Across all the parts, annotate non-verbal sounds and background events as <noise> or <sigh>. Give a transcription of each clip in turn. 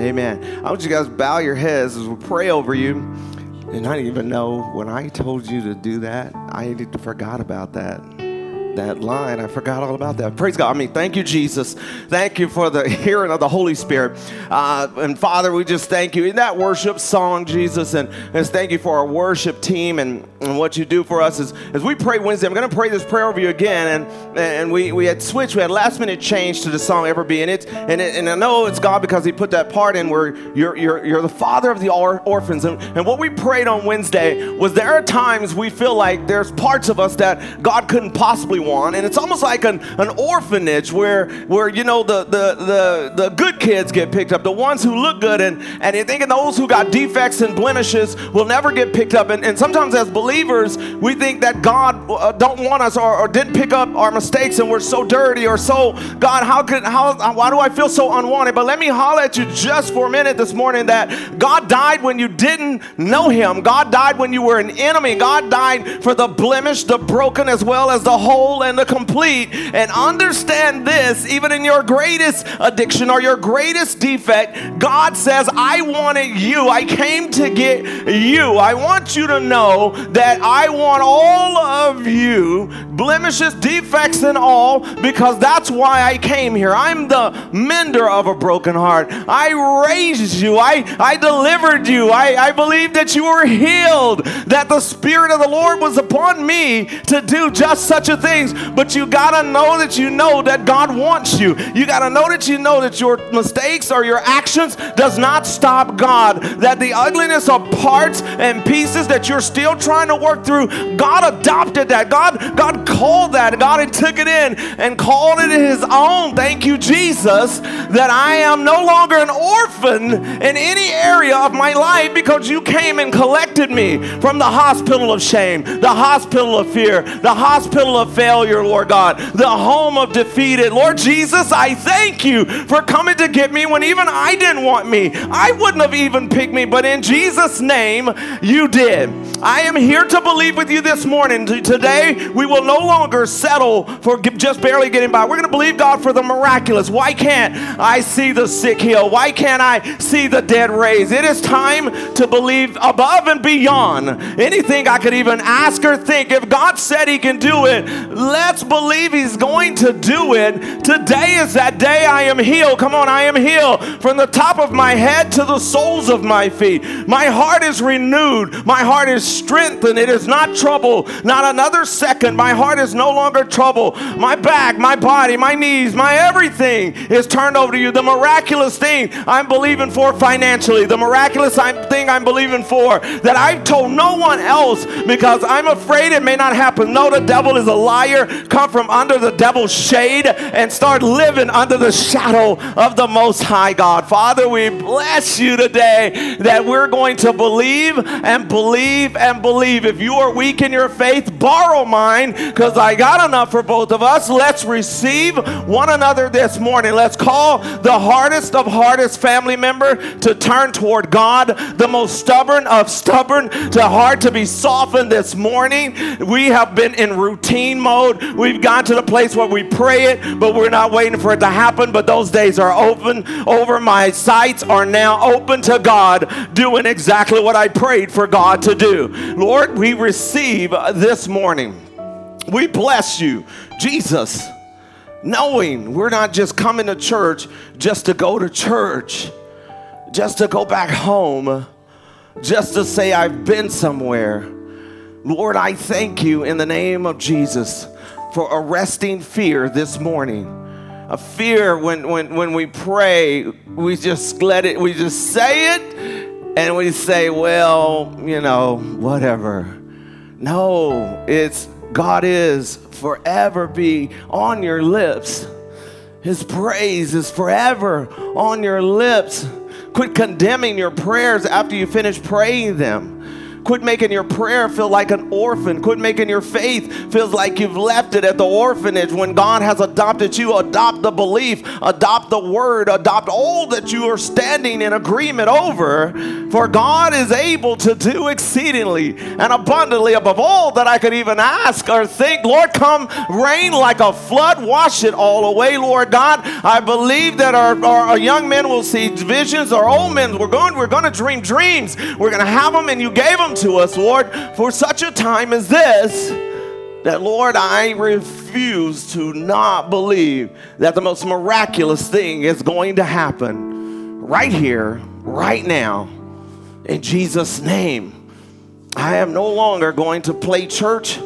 Amen. I want you guys to bow your heads as we pray over you. And I didn't even know when I told you to do that, I forgot about that that line. I forgot all about that. Praise God. I mean, thank you, Jesus. Thank you for the <laughs> hearing of the Holy Spirit. Uh, and Father, we just thank you in that worship song, Jesus. And, and thank you for our worship team and, and what you do for us. As, as we pray Wednesday, I'm going to pray this prayer over you again. And, and we, we had switched, we had last minute change to the song Ever Be. And, it, and, it, and I know it's God because He put that part in where you're, you're, you're the father of the or- orphans. And, and what we prayed on Wednesday was there are times we feel like there's parts of us that God couldn't possibly want. And it's almost like an, an orphanage where, where you know, the, the, the, the good kids get picked up, the ones who look good. And, and you're thinking those who got defects and blemishes will never get picked up. And, and sometimes as believers, we think that God uh, don't want us or, or didn't pick up our mistakes and we're so dirty or so, God, how could, how, why do I feel so unwanted? But let me holler at you just for a minute this morning that God died when you didn't know Him. God died when you were an enemy. God died for the blemish, the broken, as well as the whole and the complete. And understand this even in your greatest addiction or your greatest defect, God says, I wanted you. I came to get you. I want you to know that I want all of you, blemishes, defects, and all, because that's why I came here. I'm the mender of a broken heart. I raised you. I, I delivered you. I, I believe that you were healed, that the Spirit of the Lord was upon me to do just such a things. But you got to know that you know that God wants you. You got to know that you know that your mistakes or your actions does not stop God. That the ugliness of parts and pieces that you're still trying to work through, God adopted that. God, God called that. God took it in and called it his own. Thank you, Jesus, that I am no longer an orphan in any area of my life because you came and collected me from the hospital of shame, the hospital of fear, the hospital of failure, Lord God, the home of defeated. Lord Jesus, I thank you for coming to get me when even I didn't want me. I wouldn't have even picked me, but in Jesus' name, you did. I am here to believe with you this morning. Today, we will no longer settle for just barely getting by. We're going to believe God for the miraculous. Why can't I see the sick heal? Why can't I see the dead raised? It is time to believe above and beyond anything I could even ask or think. If God said He can do it, let's believe He's going to do it. Today is that day I am healed. Come on, I am healed from the top of my head to the soles of my feet. My heart is renewed. My heart is strengthened. It is not trouble. Not another second. My heart is no longer trouble. My back, my body, my knees, my everything is turned over to you. The miraculous thing I'm believing for financially, the miraculous thing I'm believing for that I've told no one else because I'm afraid it may not happen. No, the devil is a liar. Come from under the devil's shade and start living under the shadow of the Most High God. Father, we bless you today that we're going to believe and believe and believe. If you are weak in your faith, borrow mine because I got enough for both of us. Let's receive one another this morning. Let's call the hardest of hardest family member to turn toward God, the most stubborn of stubborn to hard to be softened this morning. We have been in routine mode. We've gone to the place where we pray it, but we're not waiting for it to happen. But those days are open over. My sights are now open to God, doing exactly what I prayed for God to do. Lord, we receive this morning. We bless you, Jesus, knowing we're not just coming to church just to go to church, just to go back home, just to say I've been somewhere. Lord, I thank you in the name of Jesus for arresting fear this morning. A fear when, when, when we pray, we just let it, we just say it and we say, well, you know, whatever. No, it's God is forever be on your lips. His praise is forever on your lips. Quit condemning your prayers after you finish praying them. Quit making your prayer feel like an orphan. Quit making your faith feels like you've left it at the orphanage when God has adopted you. Adopt the belief, adopt the word, adopt all that you are standing in agreement over. For God is able to do exceedingly and abundantly above all that I could even ask or think. Lord, come rain like a flood, wash it all away, Lord God. I believe that our, our, our young men will see visions, our old men, we're going, we're going to dream dreams. We're going to have them, and you gave them to us, Lord, for such a time as this. That, Lord, I refuse to not believe that the most miraculous thing is going to happen right here, right now, in Jesus' name. I am no longer going to play church,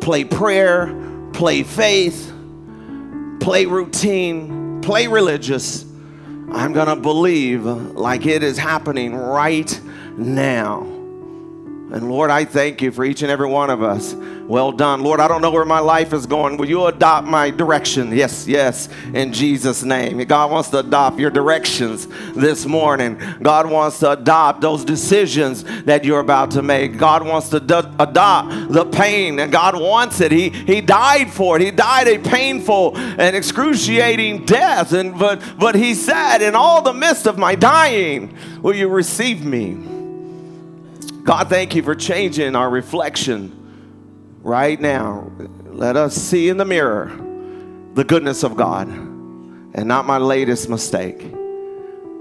play prayer, play faith, play routine, play religious. I'm going to believe like it is happening right now. And Lord, I thank you for each and every one of us. Well done. Lord, I don't know where my life is going. Will you adopt my direction? Yes, yes, in Jesus' name. God wants to adopt your directions this morning. God wants to adopt those decisions that you're about to make. God wants to do- adopt the pain, and God wants it. He, he died for it. He died a painful and excruciating death. And but but he said, in all the midst of my dying, will you receive me? God, thank you for changing our reflection right now. Let us see in the mirror the goodness of God and not my latest mistake.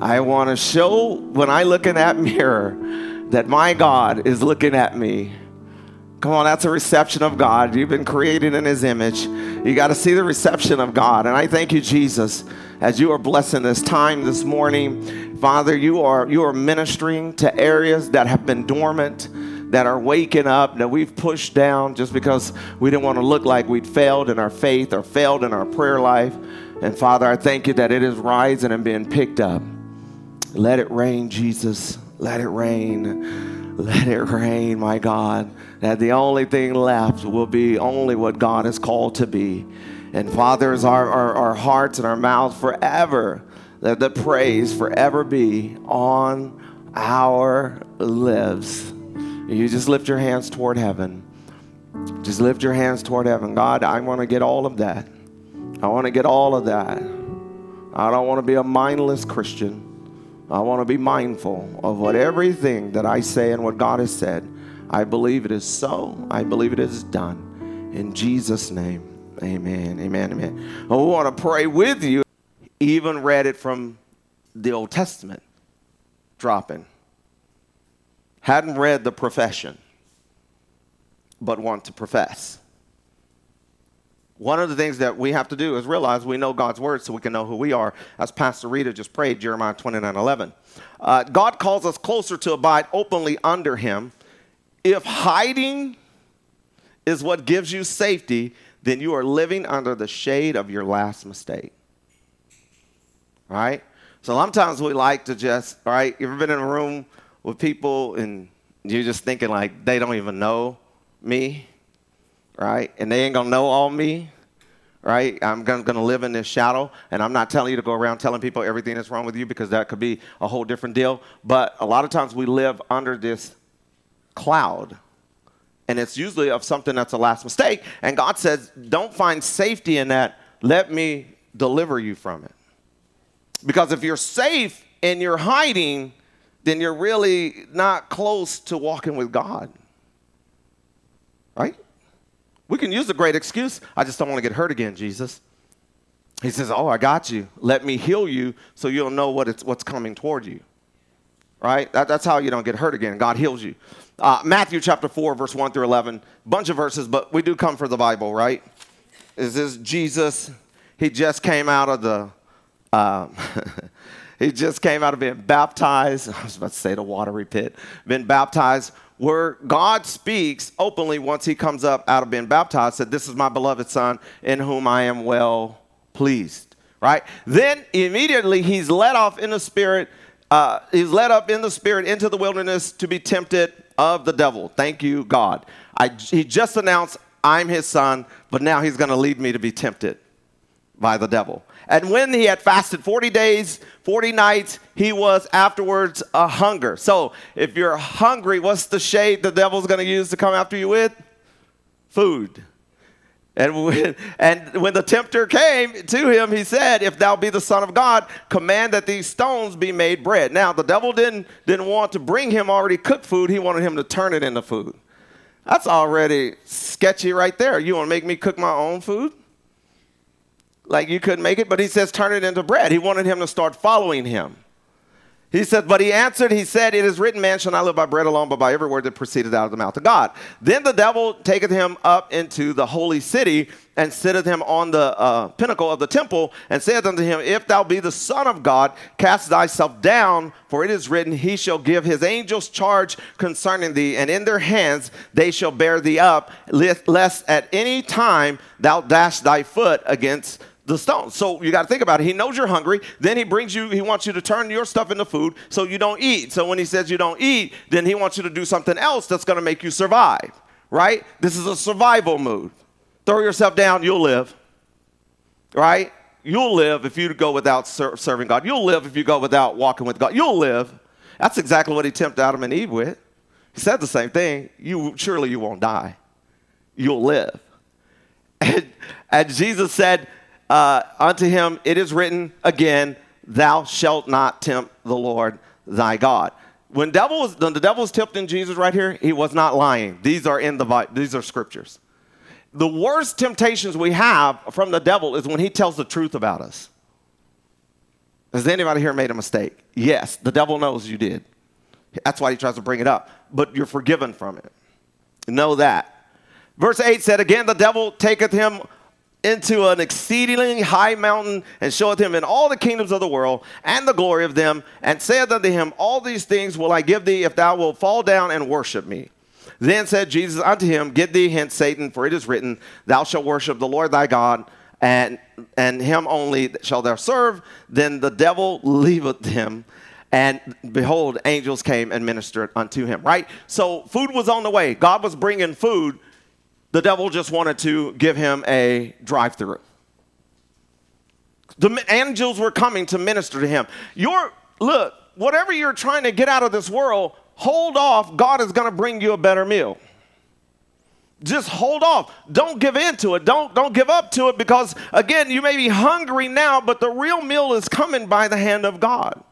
I want to show when I look in that <laughs> mirror that my God is looking at me. Come on, that's a reception of God. You've been created in His image. You got to see the reception of God. And I thank you, Jesus, as you are blessing this time this morning. Father, you are you are ministering to areas that have been dormant, that are waking up, that we've pushed down just because we didn't want to look like we'd failed in our faith or failed in our prayer life. And Father, I thank you that it is rising and being picked up. Let it rain, Jesus. Let it rain. Let it rain, my God. That the only thing left will be only what God has called to be. And fathers, our, our, our hearts and our mouths forever let the praise forever be on our lips. You just lift your hands toward heaven. Just lift your hands toward heaven. God, I want to get all of that. I want to get all of that. I don't want to be a mindless Christian. I want to be mindful of what everything that I say and what God has said. I believe it is so. I believe it is done. In Jesus' name, amen. Amen. Amen. I want to pray with you even read it from the Old Testament, dropping. Hadn't read the profession, but want to profess. One of the things that we have to do is realize we know God's word so we can know who we are, as Pastor Rita just prayed, Jeremiah 29 11. Uh, God calls us closer to abide openly under Him. If hiding is what gives you safety, then you are living under the shade of your last mistake right? So sometimes we like to just, right? You ever been in a room with people and you're just thinking like they don't even know me, right? And they ain't gonna know all me, right? I'm gonna, gonna live in this shadow, and I'm not telling you to go around telling people everything that's wrong with you because that could be a whole different deal. But a lot of times we live under this cloud, and it's usually of something that's a last mistake. And God says, Don't find safety in that. Let me deliver you from it. Because if you're safe and you're hiding, then you're really not close to walking with God. Right? We can use a great excuse. I just don't want to get hurt again, Jesus. He says, Oh, I got you. Let me heal you so you'll know what it's, what's coming toward you. Right? That, that's how you don't get hurt again. God heals you. Uh, Matthew chapter 4, verse 1 through 11. Bunch of verses, but we do come for the Bible, right? Is this Jesus? He just came out of the um, <laughs> he just came out of being baptized. <laughs> I was about to say the watery pit. Been baptized where God speaks openly once he comes up out of being baptized, said, This is my beloved son in whom I am well pleased. Right? Then immediately he's led off in the spirit. Uh, he's led up in the spirit into the wilderness to be tempted of the devil. Thank you, God. I, he just announced, I'm his son, but now he's going to lead me to be tempted by the devil. And when he had fasted 40 days, 40 nights, he was afterwards a hunger. So if you're hungry, what's the shade the devil's going to use to come after you with? Food. And <laughs> when, and when the tempter came to him, he said, If thou be the Son of God, command that these stones be made bread. Now, the devil didn't, didn't want to bring him already cooked food, he wanted him to turn it into food. That's already sketchy right there. You want to make me cook my own food? Like you couldn't make it, but he says, Turn it into bread. He wanted him to start following him. He said, But he answered, He said, It is written, Man shall not live by bread alone, but by every word that proceeded out of the mouth of God. Then the devil taketh him up into the holy city and sitteth him on the uh, pinnacle of the temple and saith unto him, If thou be the Son of God, cast thyself down, for it is written, He shall give his angels charge concerning thee, and in their hands they shall bear thee up, lest at any time thou dash thy foot against the stone. So you got to think about it. He knows you're hungry. Then he brings you, he wants you to turn your stuff into food so you don't eat. So when he says you don't eat, then he wants you to do something else that's going to make you survive, right? This is a survival mood. Throw yourself down, you'll live, right? You'll live if you go without ser- serving God. You'll live if you go without walking with God. You'll live. That's exactly what he tempted Adam and Eve with. He said the same thing. You surely you won't die. You'll live. <laughs> And, and Jesus said, uh, unto him it is written again, Thou shalt not tempt the Lord thy God. When, devil was, when the devil was tempting Jesus right here, he was not lying. These are in the these are scriptures. The worst temptations we have from the devil is when he tells the truth about us. Has anybody here made a mistake? Yes, the devil knows you did. That's why he tries to bring it up. But you're forgiven from it. Know that. Verse 8 said, Again, the devil taketh him into an exceedingly high mountain and showeth him in all the kingdoms of the world and the glory of them, and saith unto him, All these things will I give thee if thou wilt fall down and worship me. Then said Jesus unto him, Get thee hence, Satan, for it is written, Thou shalt worship the Lord thy God, and, and him only shalt thou serve. Then the devil leaveth him. And behold, angels came and ministered unto him, right? So food was on the way. God was bringing food the devil just wanted to give him a drive through. The angels were coming to minister to him. Your look, whatever you're trying to get out of this world, hold off. God is going to bring you a better meal. Just hold off. Don't give in to it. Don't, don't give up to it because, again, you may be hungry now, but the real meal is coming by the hand of God.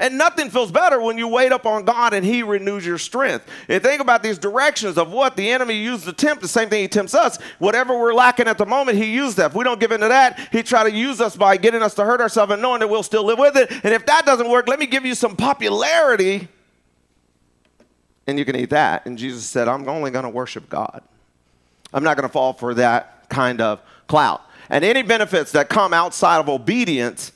And nothing feels better when you wait up on God and He renews your strength. And think about these directions of what the enemy used to tempt, the same thing He tempts us. Whatever we're lacking at the moment, He used that. If we don't give into that, He try to use us by getting us to hurt ourselves and knowing that we'll still live with it. And if that doesn't work, let me give you some popularity and you can eat that. And Jesus said, I'm only going to worship God. I'm not going to fall for that kind of clout. And any benefits that come outside of obedience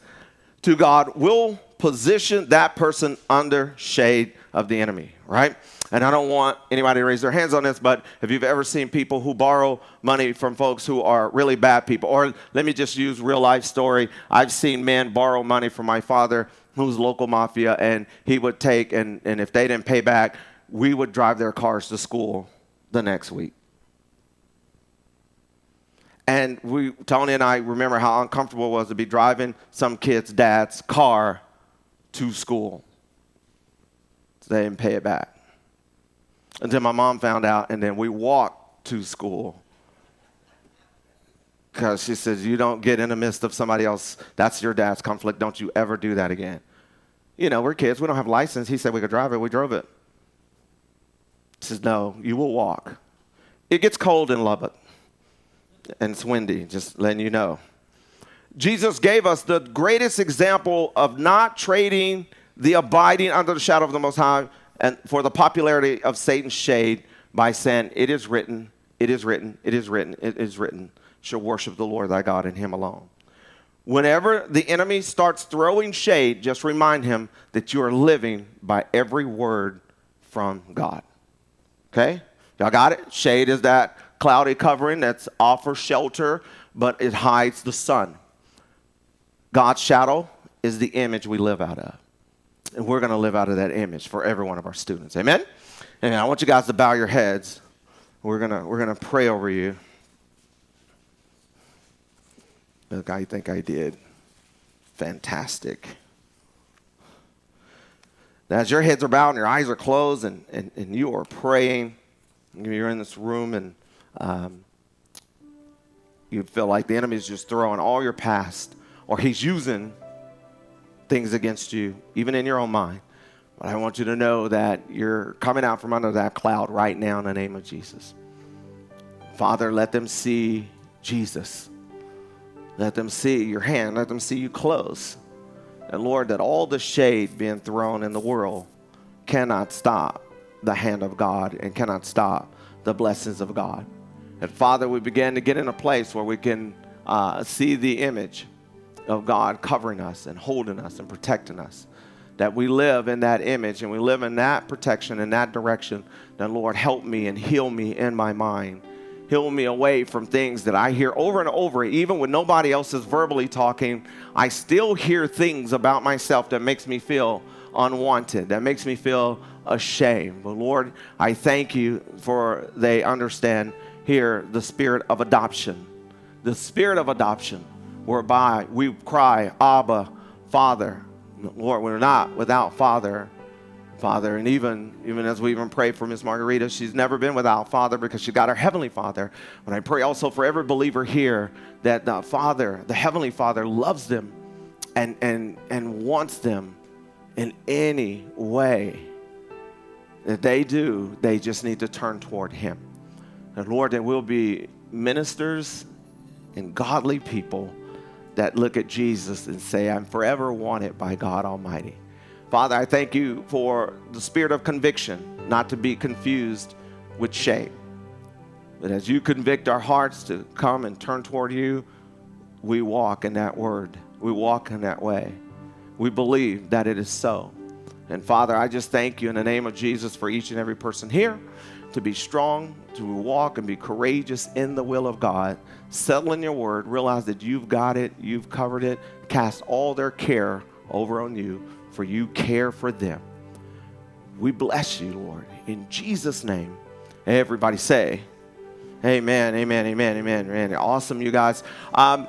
to God will position that person under shade of the enemy, right? And I don't want anybody to raise their hands on this, but if you've ever seen people who borrow money from folks who are really bad people? Or let me just use real life story. I've seen men borrow money from my father, who's local mafia, and he would take, and, and if they didn't pay back, we would drive their cars to school the next week. And we, Tony and I remember how uncomfortable it was to be driving some kid's dad's car to school. So they didn't pay it back. Until my mom found out, and then we walked to school. Because she says, You don't get in the midst of somebody else. That's your dad's conflict. Don't you ever do that again. You know, we're kids. We don't have license. He said we could drive it. We drove it. He says, No, you will walk. It gets cold in Lubbock. And it's windy, just letting you know. Jesus gave us the greatest example of not trading the abiding under the shadow of the Most High and for the popularity of Satan's shade by saying, It is written, it is written, it is written, it is written, shall worship the Lord thy God and him alone. Whenever the enemy starts throwing shade, just remind him that you are living by every word from God. Okay? Y'all got it? Shade is that cloudy covering that's offers shelter, but it hides the sun. God's shadow is the image we live out of. And we're going to live out of that image for every one of our students. Amen? And I want you guys to bow your heads. We're going to we're to pray over you. Look, I think I did. Fantastic. Now, as your heads are bowed and your eyes are closed and, and, and you are praying, you're in this room and um, you feel like the enemy is just throwing all your past or he's using things against you, even in your own mind. But I want you to know that you're coming out from under that cloud right now in the name of Jesus. Father, let them see Jesus. Let them see your hand. Let them see you close. And Lord, that all the shade being thrown in the world cannot stop the hand of God and cannot stop the blessings of God. And Father, we begin to get in a place where we can uh, see the image of God covering us and holding us and protecting us. That we live in that image and we live in that protection in that direction. Then, Lord, help me and heal me in my mind heal me away from things that I hear over and over, even when nobody else is verbally talking. I still hear things about myself that makes me feel unwanted, that makes me feel ashamed. But Lord, I thank you for they understand here the spirit of adoption. The spirit of adoption, whereby we cry, Abba, Father. Lord, we're not without Father Father. And even, even as we even pray for Miss Margarita, she's never been without Father because she got her Heavenly Father. But I pray also for every believer here that the Father, the Heavenly Father, loves them and, and, and wants them in any way that they do, they just need to turn toward Him. And Lord, that we'll be ministers and godly people that look at Jesus and say, I'm forever wanted by God Almighty. Father, I thank you for the spirit of conviction, not to be confused with shame. But as you convict our hearts to come and turn toward you, we walk in that word. We walk in that way. We believe that it is so. And Father, I just thank you in the name of Jesus for each and every person here to be strong, to walk and be courageous in the will of God. Settle in your word. Realize that you've got it, you've covered it. Cast all their care over on you for you care for them. We bless you, Lord, in Jesus' name. Everybody say, Amen, amen, amen, amen, amen. Awesome, you guys. Um,